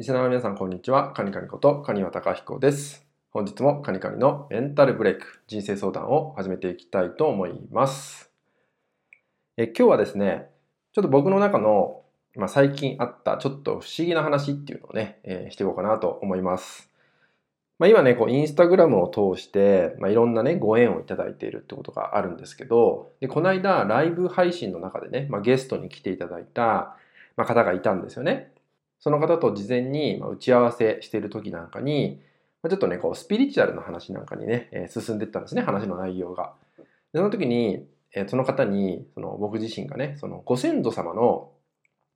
リスナーの皆さん、こんにちは。カニカニことカニワタカヒコです。本日もカニカニのメンタルブレイク、人生相談を始めていきたいと思います。え今日はですね、ちょっと僕の中の、まあ、最近あったちょっと不思議な話っていうのをね、えーしていこうかなと思います。まあ、今ね、こうインスタグラムを通して、まあ、いろんなね、ご縁をいただいているってことがあるんですけど、でこの間、ライブ配信の中でね、まあ、ゲストに来ていただいた、まあ、方がいたんですよね。その方と事前に打ち合わせしている時なんかに、ちょっとね、こうスピリチュアルの話なんかにね、えー進んでいったんですね、話の内容が。でその時に、えーその方に、その僕自身がね、そのご先祖様の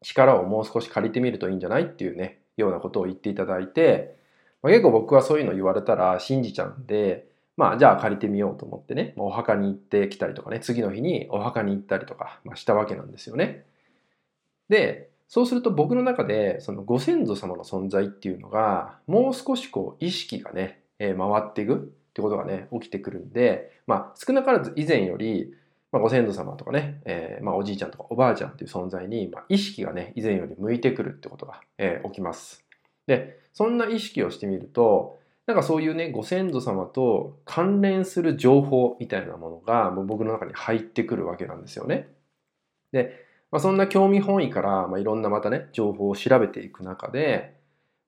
力をもう少し借りてみるといいんじゃないっていうね、ようなことを言っていただいて、まあ、結構僕はそういうの言われたら信じちゃうんで、まあじゃあ借りてみようと思ってね、まあお墓に行ってきたりとかね、次の日にお墓に行ったりとか、まあ、したわけなんですよね。で、そうすると僕の中でそのご先祖様の存在っていうのがもう少しこう意識がね、えー回っていくってことがね起きてくるんで、まあ、少なからず以前より、まあ、ご先祖様とかね、えーまあ、おじいちゃんとかおばあちゃんっていう存在に、まあ、意識がね以前より向いてくるってことが、えー起きます。でそんな意識をしてみるとなんかそういうねご先祖様と関連する情報みたいなものがもう僕の中に入ってくるわけなんですよね。でまあ、そんな興味本位から、まあ、いろんなまたね情報を調べていく中で、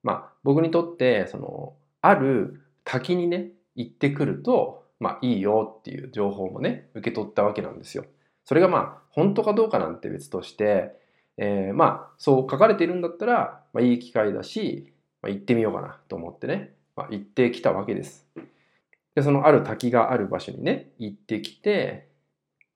まあ、僕にとってそのある滝にね行ってくると、まあ、いいよっていう情報もね受け取ったわけなんですよ。それがまあ本当かどうかなんて別として、えーまあそう書かれているんだったら、まあ、いい機会だし、まあ、行ってみようかなと思ってね、まあ、行ってきたわけです。でそのある滝がある場所にね行ってきて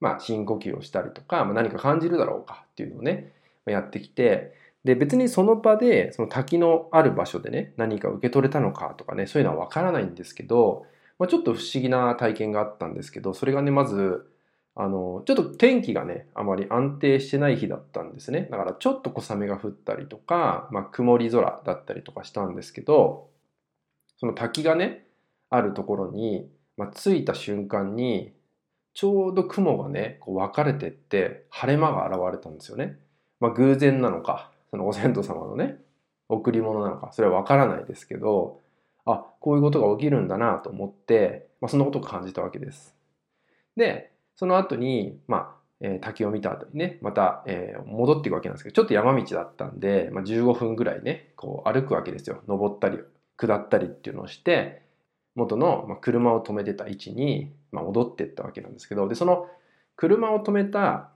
まあ、深呼吸をしたりとか、まあ、何か感じるだろうかっていうのをね、やってきて、で、別にその場で、その滝のある場所でね、何か受け取れたのかとかね、そういうのはわからないんですけど、まあ、ちょっと不思議な体験があったんですけど、それがね、まず、あの、ちょっと天気がね、あまり安定してない日だったんですね。だからちょっと小雨が降ったりとか、まあ、曇り空だったりとかしたんですけど、その滝がね、あるところに、まあ、着いた瞬間に、ちょうど雲がね、こう分かれてって、晴れ間が現れたんですよね。まあ、偶然なのか、そのご先祖様のね、贈り物なのか、それは分からないですけど、あ、こういうことが起きるんだなと思って、まあ、そんなことを感じたわけです。で、その後に、まあ、えー滝を見た後にね、また、えー戻っていくわけなんですけど、ちょっと山道だったんで、まあ、15分ぐらいね、こう歩くわけですよ。登ったり、下ったりっていうのをして、元の車を止めてた位置にまあ戻っていったわけなんですけど、で、その車を止めた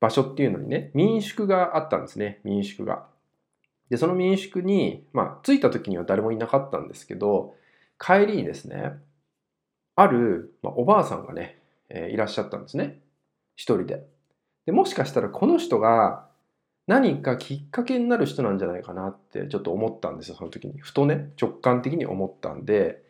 場所っていうのにね、民宿があったんですね、民宿が。で、その民宿に、まあ、着いた時には誰もいなかったんですけど、帰りにですね、ある、まあ、おばあさんがね、えーいらっしゃったんですね。一人で。で、もしかしたらこの人が何かきっかけになる人なんじゃないかなってちょっと思ったんですよ、その時に。ふとね、直感的に思ったんで、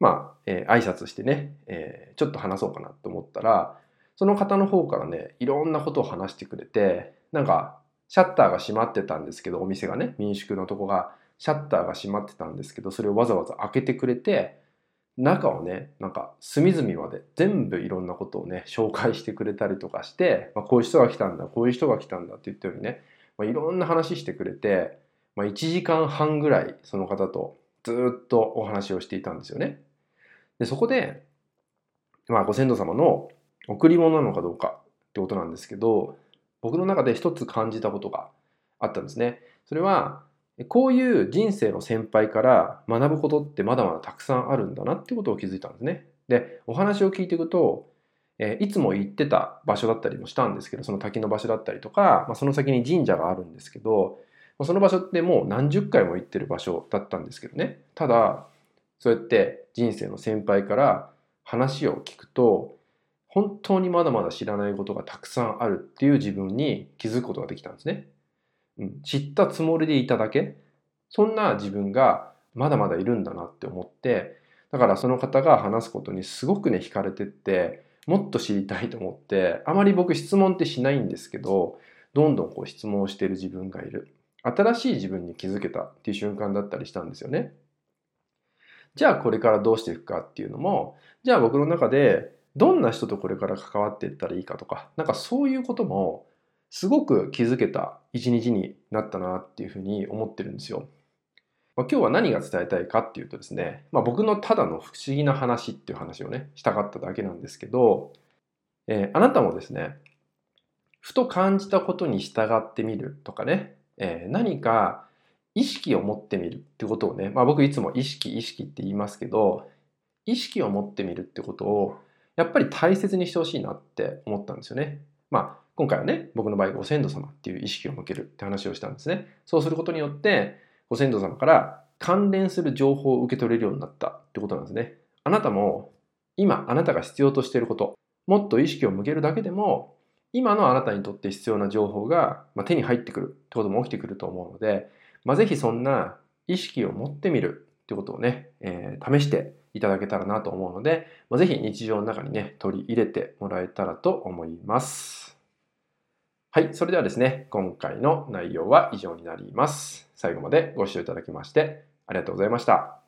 まあ、えー挨拶してね、えーちょっと話そうかなと思ったら、その方の方からね、いろんなことを話してくれて、なんか、シャッターが閉まってたんですけど、お店がね、民宿のとこが、シャッターが閉まってたんですけど、それをわざわざ開けてくれて、中をね、なんか隅々まで全部いろんなことをね、紹介してくれたりとかして、まあ、こういう人が来たんだ、こういう人が来たんだって言ったようにね、まあ、いろんな話してくれて、まあ、1時間半ぐらいその方とずっとお話をしていたんですよね。で、そこで、まあ、ご先祖様の贈り物なのかどうかってことなんですけど、僕の中で一つ感じたことがあったんですね。それは、こういう人生の先輩から学ぶことってまだまだたくさんあるんだなってことを気づいたんですね。で、お話を聞いていくと、えいつも行ってた場所だったりもしたんですけど、その滝の場所だったりとか、まあ、その先に神社があるんですけど、その場所ってもう何十回も行ってる場所だったんですけどね。ただ、そうやって人生の先輩から話を聞くと、本当にまだまだ知らないことがたくさんあるっていう自分に気づくことができたんですね。うん、知ったつもりでいただけ、そんな自分がまだまだいるんだなって思って、だからその方が話すことにすごくね、惹かれてって、もっと知りたいと思って、あまり僕質問ってしないんですけど、どんどんこう質問をしている自分がいる。新しい自分に気づけたっていう瞬間だったりしたんですよね。じゃあこれからどうしていくかっていうのも、じゃあ僕の中でどんな人とこれから関わっていったらいいかとか、なんかそういうこともすごく気づけた一日になったなっていうふうに思ってるんですよ。まあ、今日は何が伝えたいかっていうとですね、まあ、僕のただの不思議な話っていう話をね、したかっただけなんですけど、えー、あなたもですね、ふと感じたことに従ってみるとかね、えー、何か意識を持ってみるってことをね、まあ、僕いつも意識意識って言いますけど、意識を持ってみるってことをやっぱり大切にしてほしいなって思ったんですよね。まあ今回はね、僕の場合ご先祖様っていう意識を向けるって話をしたんですね。そうすることによってご先祖様から関連する情報を受け取れるようになったってことなんですね。あなたも今あなたが必要としていること、もっと意識を向けるだけでも今のあなたにとって必要な情報が手に入ってくるってことも起きてくると思うので、まあ、ぜひそんな意識を持ってみるってことをね、えー、試していただけたらなと思うので、まあ、ぜひ日常の中にね、取り入れてもらえたらと思います。はい、それではですね、今回の内容は以上になります。最後までご視聴いただきましてありがとうございました。